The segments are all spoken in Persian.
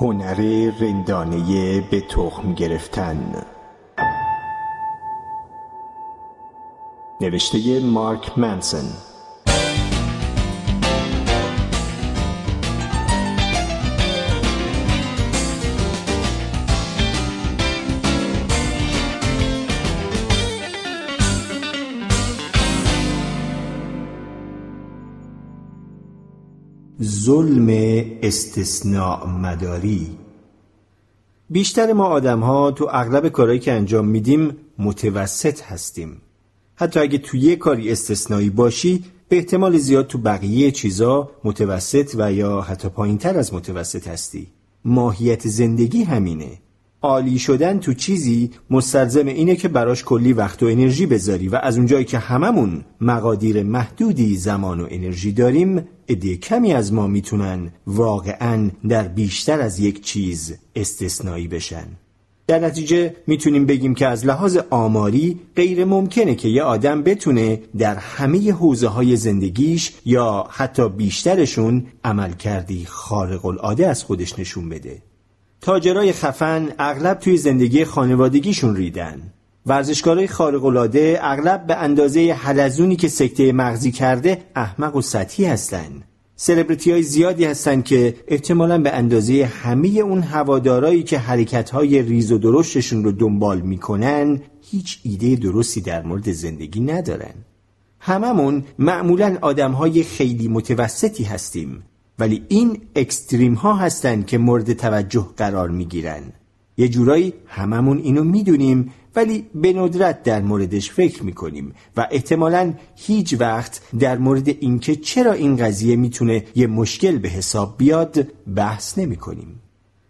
هنر رندانه به تخم گرفتن. نوشته مارک منسن. ظلم استثناء مداری. بیشتر ما آدم ها تو اغلب کارهایی که انجام میدیم متوسط هستیم. حتی اگه تو یه کاری استثنایی باشی به احتمال زیاد تو بقیه چیزا متوسط و یا حتی پایین تر از متوسط هستی. ماهیت زندگی همینه. عالی شدن تو چیزی مستلزم اینه که براش کلی وقت و انرژی بذاری و از اونجایی که هممون مقادیر محدودی زمان و انرژی داریم عده کمی از ما می‌تونن واقعا در بیشتر از یک چیز استثنایی بشن. در نتیجه می‌تونیم بگیم که از لحاظ آماری غیر ممکنه که یه آدم بتونه در همه حوزه های زندگیش یا حتی بیشترشون عمل کردی خارق العاده از خودش نشون بده. تاجرای خفن اغلب توی زندگی خانوادگیشون ریدن. ورزشکارای خارق‌العاده اغلب به اندازه حلزونی که سکته مغزی کرده احمق و سطحی هستن. سلبریتی های زیادی هستن که احتمالا به اندازه همه اون هوادارایی که حرکت های ریز و درشتشون رو دنبال می‌کنن هیچ ایده درستی در مورد زندگی ندارن. هممون معمولا آدم های خیلی متوسطی هستیم. ولی این اکستریم ها هستن که مورد توجه قرار می گیرن. یه جورایی هممون اینو می‌دونیم ولی به ندرت در موردش فکر می‌کنیم و احتمالا هیچ وقت در مورد اینکه چرا این قضیه می‌تونه یه مشکل به حساب بیاد بحث نمی‌کنیم.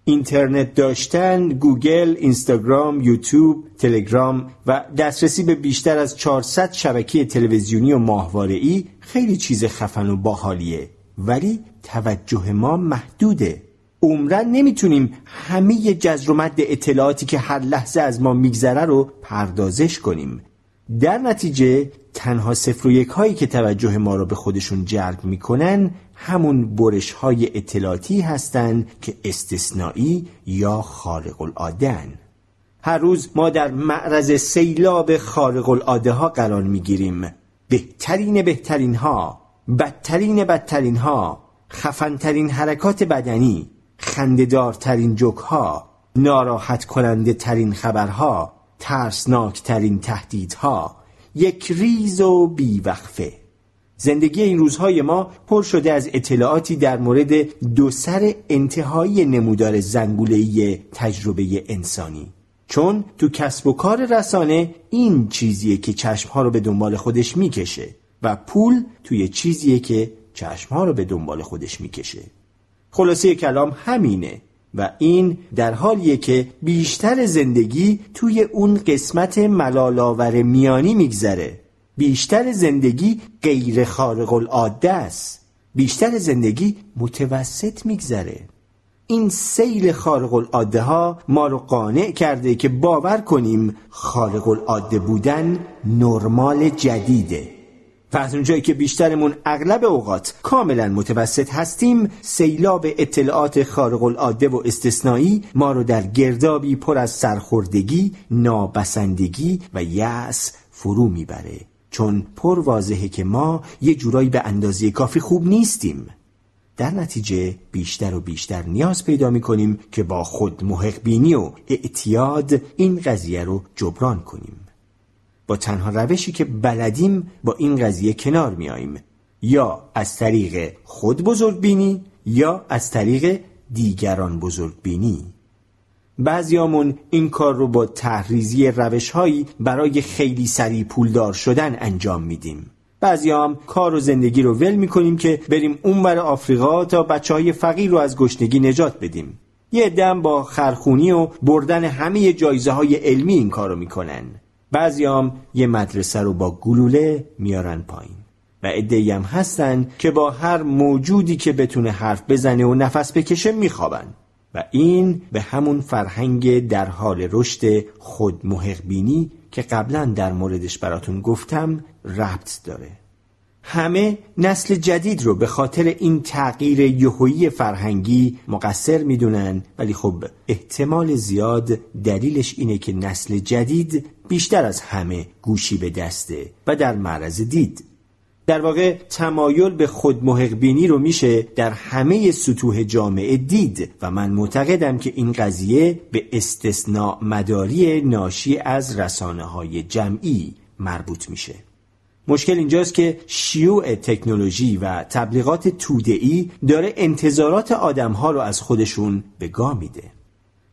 اینترنت داشتن، گوگل، اینستاگرام، یوتیوب، تلگرام و دسترسی به بیشتر از 400 شبکه تلویزیونی و ماهواره‌ای خیلی چیز خفن و باحالیه ولی توجه ما محدوده. عمرا نمی‌تونیم همه جزر و مد اطلاعاتی که هر لحظه از ما میگذره رو پردازش کنیم. در نتیجه تنها صفر و یک هایی که توجه ما رو به خودشون جلب می‌کنن همون برش های اطلاعاتی هستند که استثنایی یا خارق العاده هر روز ما در معرض سیلاب خارق العاده ها قرار می‌گیریم. بهترین بهترین ها بدترین بدترین ها خفنترین حرکات بدنی خنددارترین جوکها ناراحت کننده ترین خبرها ترسناک ترین تهدیدها یک ریز و بیوقفه. زندگی این روزهای ما پر شده از اطلاعاتی در مورد دو سر انتهایی نمودار زنگولهی تجربه انسانی. چون تو کسب و کار رسانه این چیزیه که چشمها رو به دنبال خودش می‌کشه. و پول توی چیزیه که چشمها رو به دنبال خودش می‌کشه. خلاصه کلام همینه و این در حالیه که بیشتر زندگی توی اون قسمت ملالاور میانی میگذره. بیشتر زندگی غیر خارق العاده است. بیشتر زندگی متوسط میگذره. این سیل خارق العاده ها ما رو قانع کرده که باور کنیم خارق العاده بودن نرمال جدیده. و از اونجایی که بیشترمون اغلب اوقات کاملا متوسط هستیم سیلاب اطلاعات خارق العاده و استثنایی ما رو در گردابی پر از سرخوردگی، نابسندگی و یأس فرو می‌بره. چون پر واضحه که ما یه جورایی به اندازه کافی خوب نیستیم. در نتیجه بیشتر و بیشتر نیاز پیدا می کنیم که با خود محق بینی و اعتیاد این قضیه رو جبران کنیم. با تنها روشی که بلدیم با این قضیه کنار میاییم. یا از طریق خود بزرگ بینی یا از طریق دیگران بزرگ بینی بعضیامون این کار رو با تحریزی روش هایی برای خیلی سریع پولدار شدن انجام میدیم. بعضی هم کار و زندگی رو ول می‌کنیم که بریم اونور آفریقا تا بچه های فقیر رو از گشنگی نجات بدیم. یه دم با خرخونی و بردن همه جایزه های علمی این کارو می‌کنن. بعضیام یه مدرسه رو با گلوله میارن پایین و ادهی هم هستن که با هر موجودی که بتونه حرف بزنه و نفس بکشه میخوابن. و این به همون فرهنگ در حال رشد خود محق بینی که قبلا در موردش براتون گفتم ربط داره. همه نسل جدید رو به خاطر این تغییر یهویی فرهنگی مقصر می‌دونن. ولی خب احتمال زیاد دلیلش اینه که نسل جدید بیشتر از همه گوشی به دسته و در معرض دید. در واقع تمایل به خود بینی رو میشه در همه سطوح جامعه دید و من معتقدم که این قضیه به استثناء مداری ناشی از رسانه های جمعی مربوط میشه. مشکل اینجاست که شیوع تکنولوژی و تبلیغات تودعی داره انتظارات آدمها رو از خودشون به گا میده.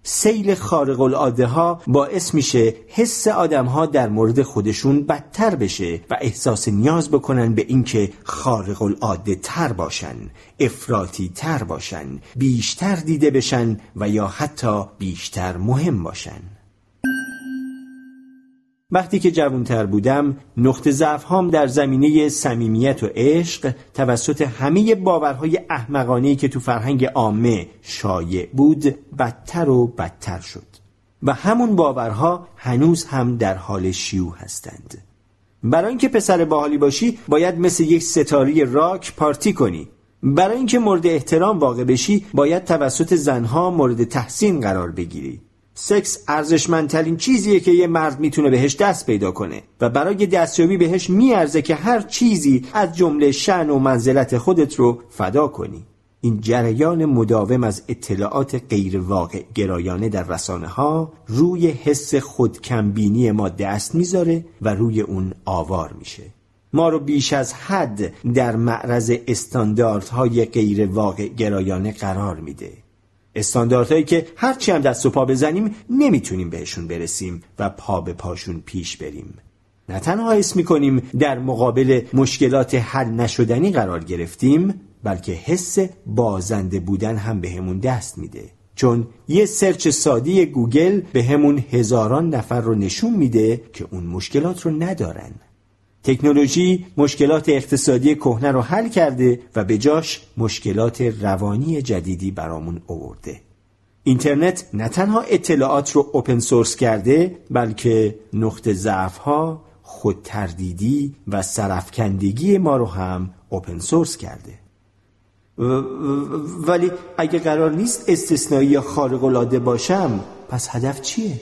سیل خارق العاده ها باعث میشه حس آدم ها در مورد خودشون بدتر بشه و احساس نیاز بکنن به اینکه خارق العاده تر باشن افراطی تر باشن بیشتر دیده بشن و یا حتی بیشتر مهم باشن. وقتی که جوانتر بودم نقطه ضعف هام در زمینه صمیمیت و عشق توسط همه باورهای احمقانهی که تو فرهنگ عامه شایع بود بدتر و بدتر شد. و همون باورها هنوز هم در حال شیوع هستند. برای اینکه پسر باحالی باشی باید مثل یک ستاری راک پارتی کنی. برای اینکه مورد احترام واقع بشی باید توسط زنها مورد تحسین قرار بگیری. سکس ارزشمندترین چیزیه که یه مرد می‌تونه بهش دست پیدا کنه و برای دستیابی بهش میارزه که هر چیزی از جمله شن و منزلت خودت رو فدا کنی. این جریان مداوم از اطلاعات غیر واقع گرایانه در رسانه ها روی حس خودکمبینی ما دست می‌ذاره و روی اون آوار میشه. ما رو بیش از حد در معرض استانداردهای غیر واقع گرایانه قرار میده. استانداردهایی که هرچی هم دست و پا بزنیم نمی‌تونیم بهشون برسیم و پا به پاشون پیش بریم. نه تنها حس می‌کنیم در مقابل مشکلات حل نشدنی قرار گرفتیم بلکه حس بازنده بودن هم بهمون به دست میده. چون یه search ساده‌ی گوگل بهمون هزاران نفر رو نشون میده که اون مشکلات رو ندارن. تکنولوژی مشکلات اقتصادی کهنه رو حل کرده و به جاش مشکلات روانی جدیدی برامون آورده. اینترنت نه تنها اطلاعات رو اوپن سورس کرده بلکه نقطه ضعف ها خود تردیدی و سرفکندگی ما رو هم اوپن سورس کرده ولی اگه قرار نیست استثنایی یا خارق العاده باشم پس هدف چیه؟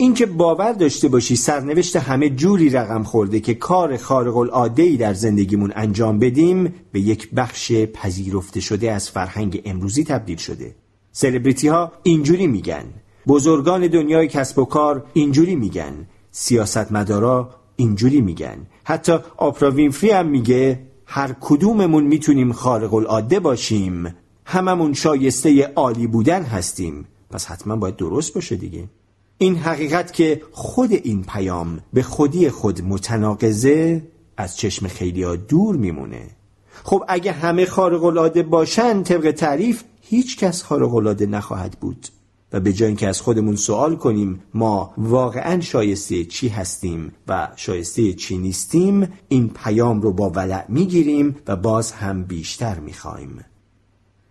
اینکه باور داشته باشی سرنوشت همه جوری رقم خورده که کار خارق العاده ای در زندگیمون انجام بدیم به یک بخش پذیرفته شده از فرهنگ امروزی تبدیل شده. سلبریتی ها اینجوری میگن. بزرگان دنیای کسب و کار اینجوری میگن. سیاستمدارا اینجوری میگن. حتی آپرا وینفری هم میگه هر کدوممون می‌تونیم خارق العاده باشیم. هممون شایسته عالی بودن هستیم. پس حتما باید درست باشه دیگه. این حقیقت که خود این پیام به خودی خود متناقضه از چشم خیلی ها دور میمونه. خب اگه همه خارق العاده باشن طبق تعریف هیچ کس خارق العاده نخواهد بود. و به جای اینکه از خودمون سوال کنیم ما واقعا شایسته چی هستیم و شایسته چی نیستیم این پیام رو با ولع می‌گیریم و باز هم بیشتر می‌خوایم.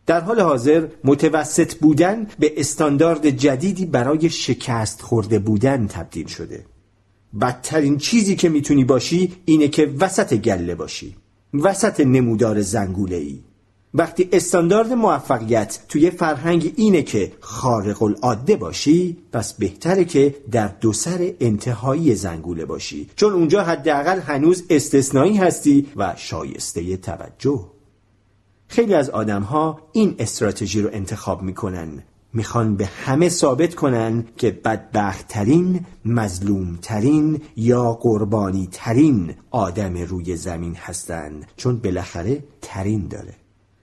در حال حاضر متوسط بودن به استاندارد جدیدی برای شکست خورده بودن تبدیل شده. بدترین چیزی که می‌تونی باشی اینه که وسط گله باشی. وسط نمودار زنگوله ای وقتی استاندارد موفقیت توی فرهنگ اینه که خارق العاده باشی پس بهتره که در دو سر انتهایی زنگوله باشی. چون اونجا حداقل هنوز استثنایی هستی و شایسته توجه. خیلی از آدم ها این استراتژی رو انتخاب می‌کنن می‌خوان به همه ثابت کنن که بدبخت ترین، مظلوم ترین یا قربانی ترین آدم روی زمین هستند چون بالاخره ترین داره.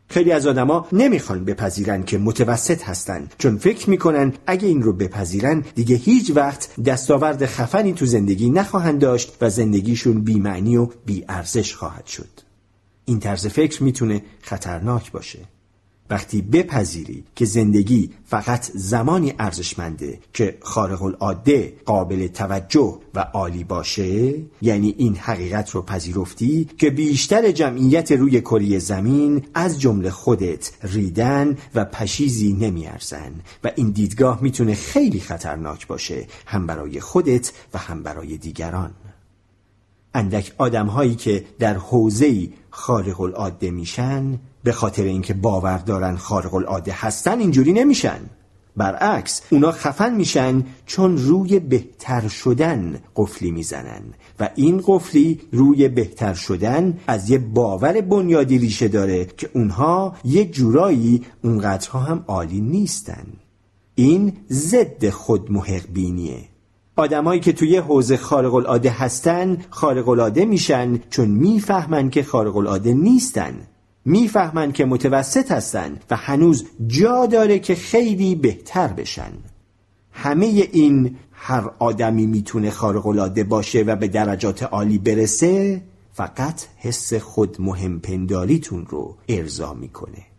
خیلی از آدما نمی‌خوان بپذیرن که متوسط هستن چون فکر می‌کنن اگه این رو بپذیرن دیگه هیچ وقت دستاورد خفنی تو زندگی نخواهند داشت و زندگیشون بیمعنی و بیارزش خواهد شد. این طرز فکر می‌تونه خطرناک باشه. وقتی بپذیری که زندگی فقط زمانی ارزشمنده که خارق العاده قابل توجه و عالی باشه یعنی این حقیقت رو پذیرفتی که بیشتر جمعیت روی کره زمین از جمله خودت ریدن و پشیزی نمیارزن و این دیدگاه می‌تونه خیلی خطرناک باشه هم برای خودت و هم برای دیگران. اندک آدم هایی که در حوزه خارق العاده میشن به خاطر اینکه باور دارن خارق العاده هستن اینجوری نمیشن. برعکس اونا خفن میشن چون روی بهتر شدن قفلی می‌زنن و این قفلی روی بهتر شدن از یه باور بنیادی ریشه داره که اونها یه جورایی اونقدرها هم عالی نیستن. این ضد خود محق آدمایی که توی حوزه خارق العاده هستن خارق العاده میشن چون می‌فهمن که خارق العاده نیستن. می‌فهمن که متوسط هستن و هنوز جا داره که خیلی بهتر بشن. همه این هر آدمی می‌تونه خارق العاده باشه و به درجات عالی برسه فقط حس خود مهم پنداریتون رو ارضا می‌کنه.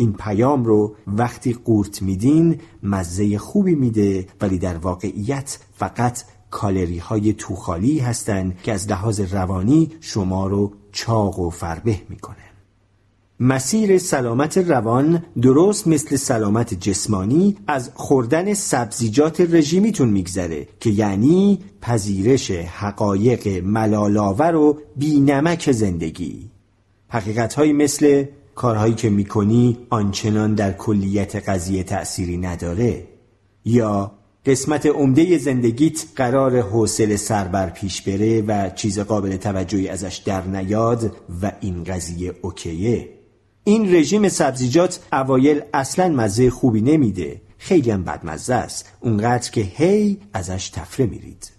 این پیام رو وقتی قورت میدین مزه خوبی میده ولی در واقعیت فقط کالری های توخالی هستند که از لحاظ روانی شما رو چاق و فربه می‌کنه. مسیر سلامت روان درست مثل سلامت جسمانی از خوردن سبزیجات رژیمیتون میگذره که یعنی پذیرش حقایق ملالاور و بینمک زندگی. حقیقت مثل کارهایی که می‌کنی آنچنان در کلیت قضیه تأثیری نداره؟ یا قسمت عمده زندگیت قرار حوصله سربر پیش بره و چیز قابل توجهی ازش در نیاد و این قضیه اوکیه؟ این رژیم سبزیجات اوایل اصلا مزه خوبی نمیده. خیلی هم بدمزه است. اونقدر که هی ازش تفره میرید.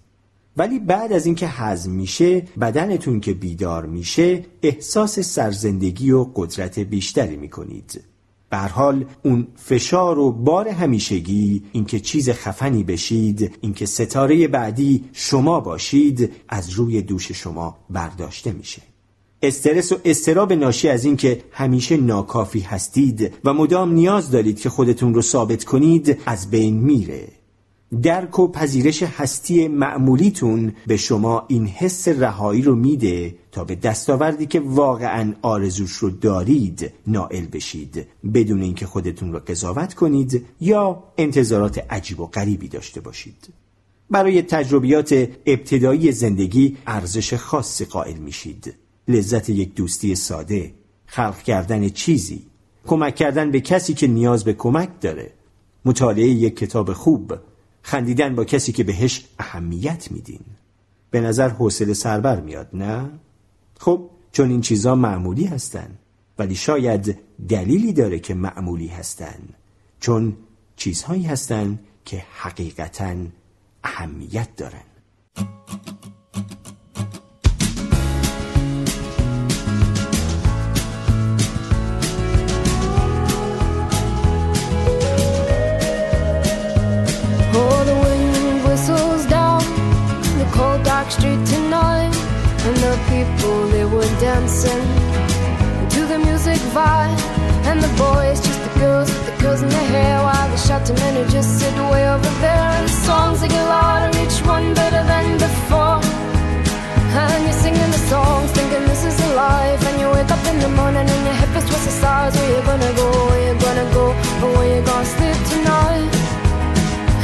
ولی بعد از اینکه هضم میشه بدنتون که بیدار میشه احساس سرزندگی و قدرت بیشتری می‌کنید. به حال اون فشار و بار همیشگی اینکه چیز خفنی بشید اینکه ستاره بعدی شما باشید از روی دوش شما برداشته میشه. استرس و استراب ناشی از اینکه همیشه ناکافی هستید و مدام نیاز دارید که خودتون رو ثابت کنید از بین میره. درک و پذیرش هستی معمولیتون به شما این حس رهایی رو میده تا به دستاوردی که واقعا آرزوش رو دارید نائل بشید. بدون اینکه خودتون رو قضاوت کنید یا انتظارات عجیب و غریبی داشته باشید. برای تجربیات ابتدایی زندگی ارزش خاصی قائل میشید. لذت یک دوستی ساده خلق کردن چیزی کمک کردن به کسی که نیاز به کمک داره. مطالعه یک کتاب خوب خندیدن با کسی که بهش اهمیت میدین. به نظر حوصله سربر میاد نه؟ خب چون این چیزا معمولی هستن ولی شاید دلیلی داره که معمولی هستن. چون چیزهایی هستن که حقیقتا اهمیت دارن. Men just sit way over there. And the songs they get louder, each one better than before. And you're singing the songs, thinking this is a life. And you wake up in the morning and your feels twice the size. Where you gonna go? Where you gonna go? Or where you gonna sleep tonight?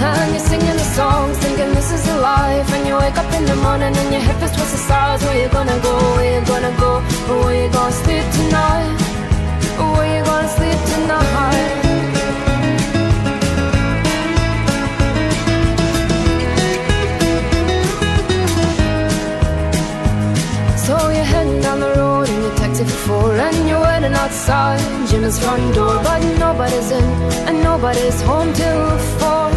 And you're singing the songs, thinking this is a life. And you wake up in the morning and your feels twice the size. Where you gonna go? Where you gonna go? Or where you gonna sleep tonight? Where you gonna sleep tonight? Jimmy's front door But nobody's in and nobody's home till four.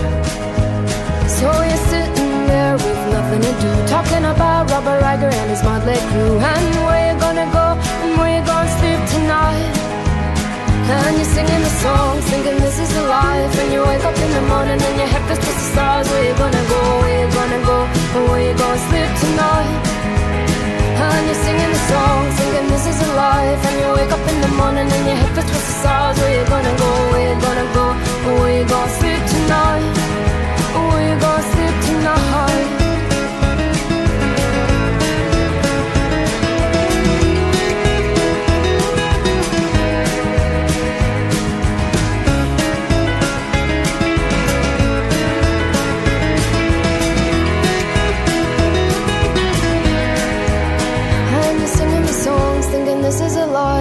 So you're sitting there with nothing to do Talking about Robert Riger and his motley crew. And where you gonna go and where you gonna sleep tonight? And you're singing the song, thinking this is the life. And you wake up in the morning and your head feels just the stars. Where you gonna go, where you gonna go nói.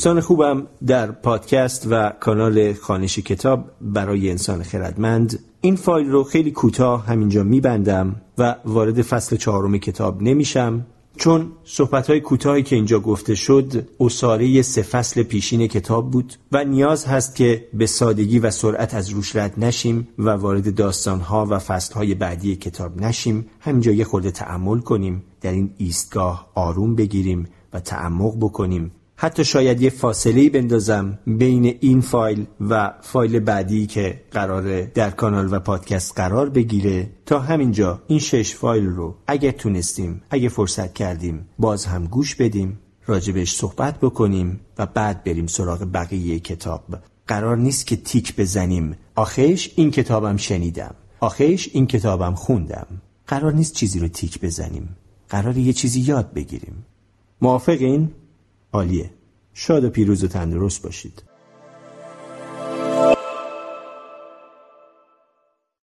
دوستان خوبم در پادکست و کانال خانش کتاب برای انسان خردمند. این فایل رو خیلی کوتاه همینجا میبندم و وارد فصل چهارم کتاب نمیشم چون صحبت های کوتاهی که اینجا گفته شد اصاره سه فصل پیشین کتاب بود و نیاز هست که به سادگی و سرعت از روش رد نشیم و وارد داستان ها و فصل های بعدی کتاب نشیم. همینجا یه خورده تعمل کنیم در این ایستگاه آروم بگیریم و تعمق بکنیم. حتی شاید یه فاصله بندازم بین این فایل و فایل بعدی که قراره در کانال و پادکست قرار بگیره. تا همینجا این شش فایل رو اگه تونستیم اگه فرصت کردیم باز هم گوش بدیم راجبش صحبت بکنیم و بعد بریم سراغ بقیه کتاب. قرار نیست که تیک بزنیم. آخیش این کتابم شنیدم. آخیش این کتابم خوندم. قرار نیست چیزی رو تیک بزنیم. قرار یه چیزی یاد بگیریم. موافقین؟ عالیه. شاد و پیروز و تندرست باشید.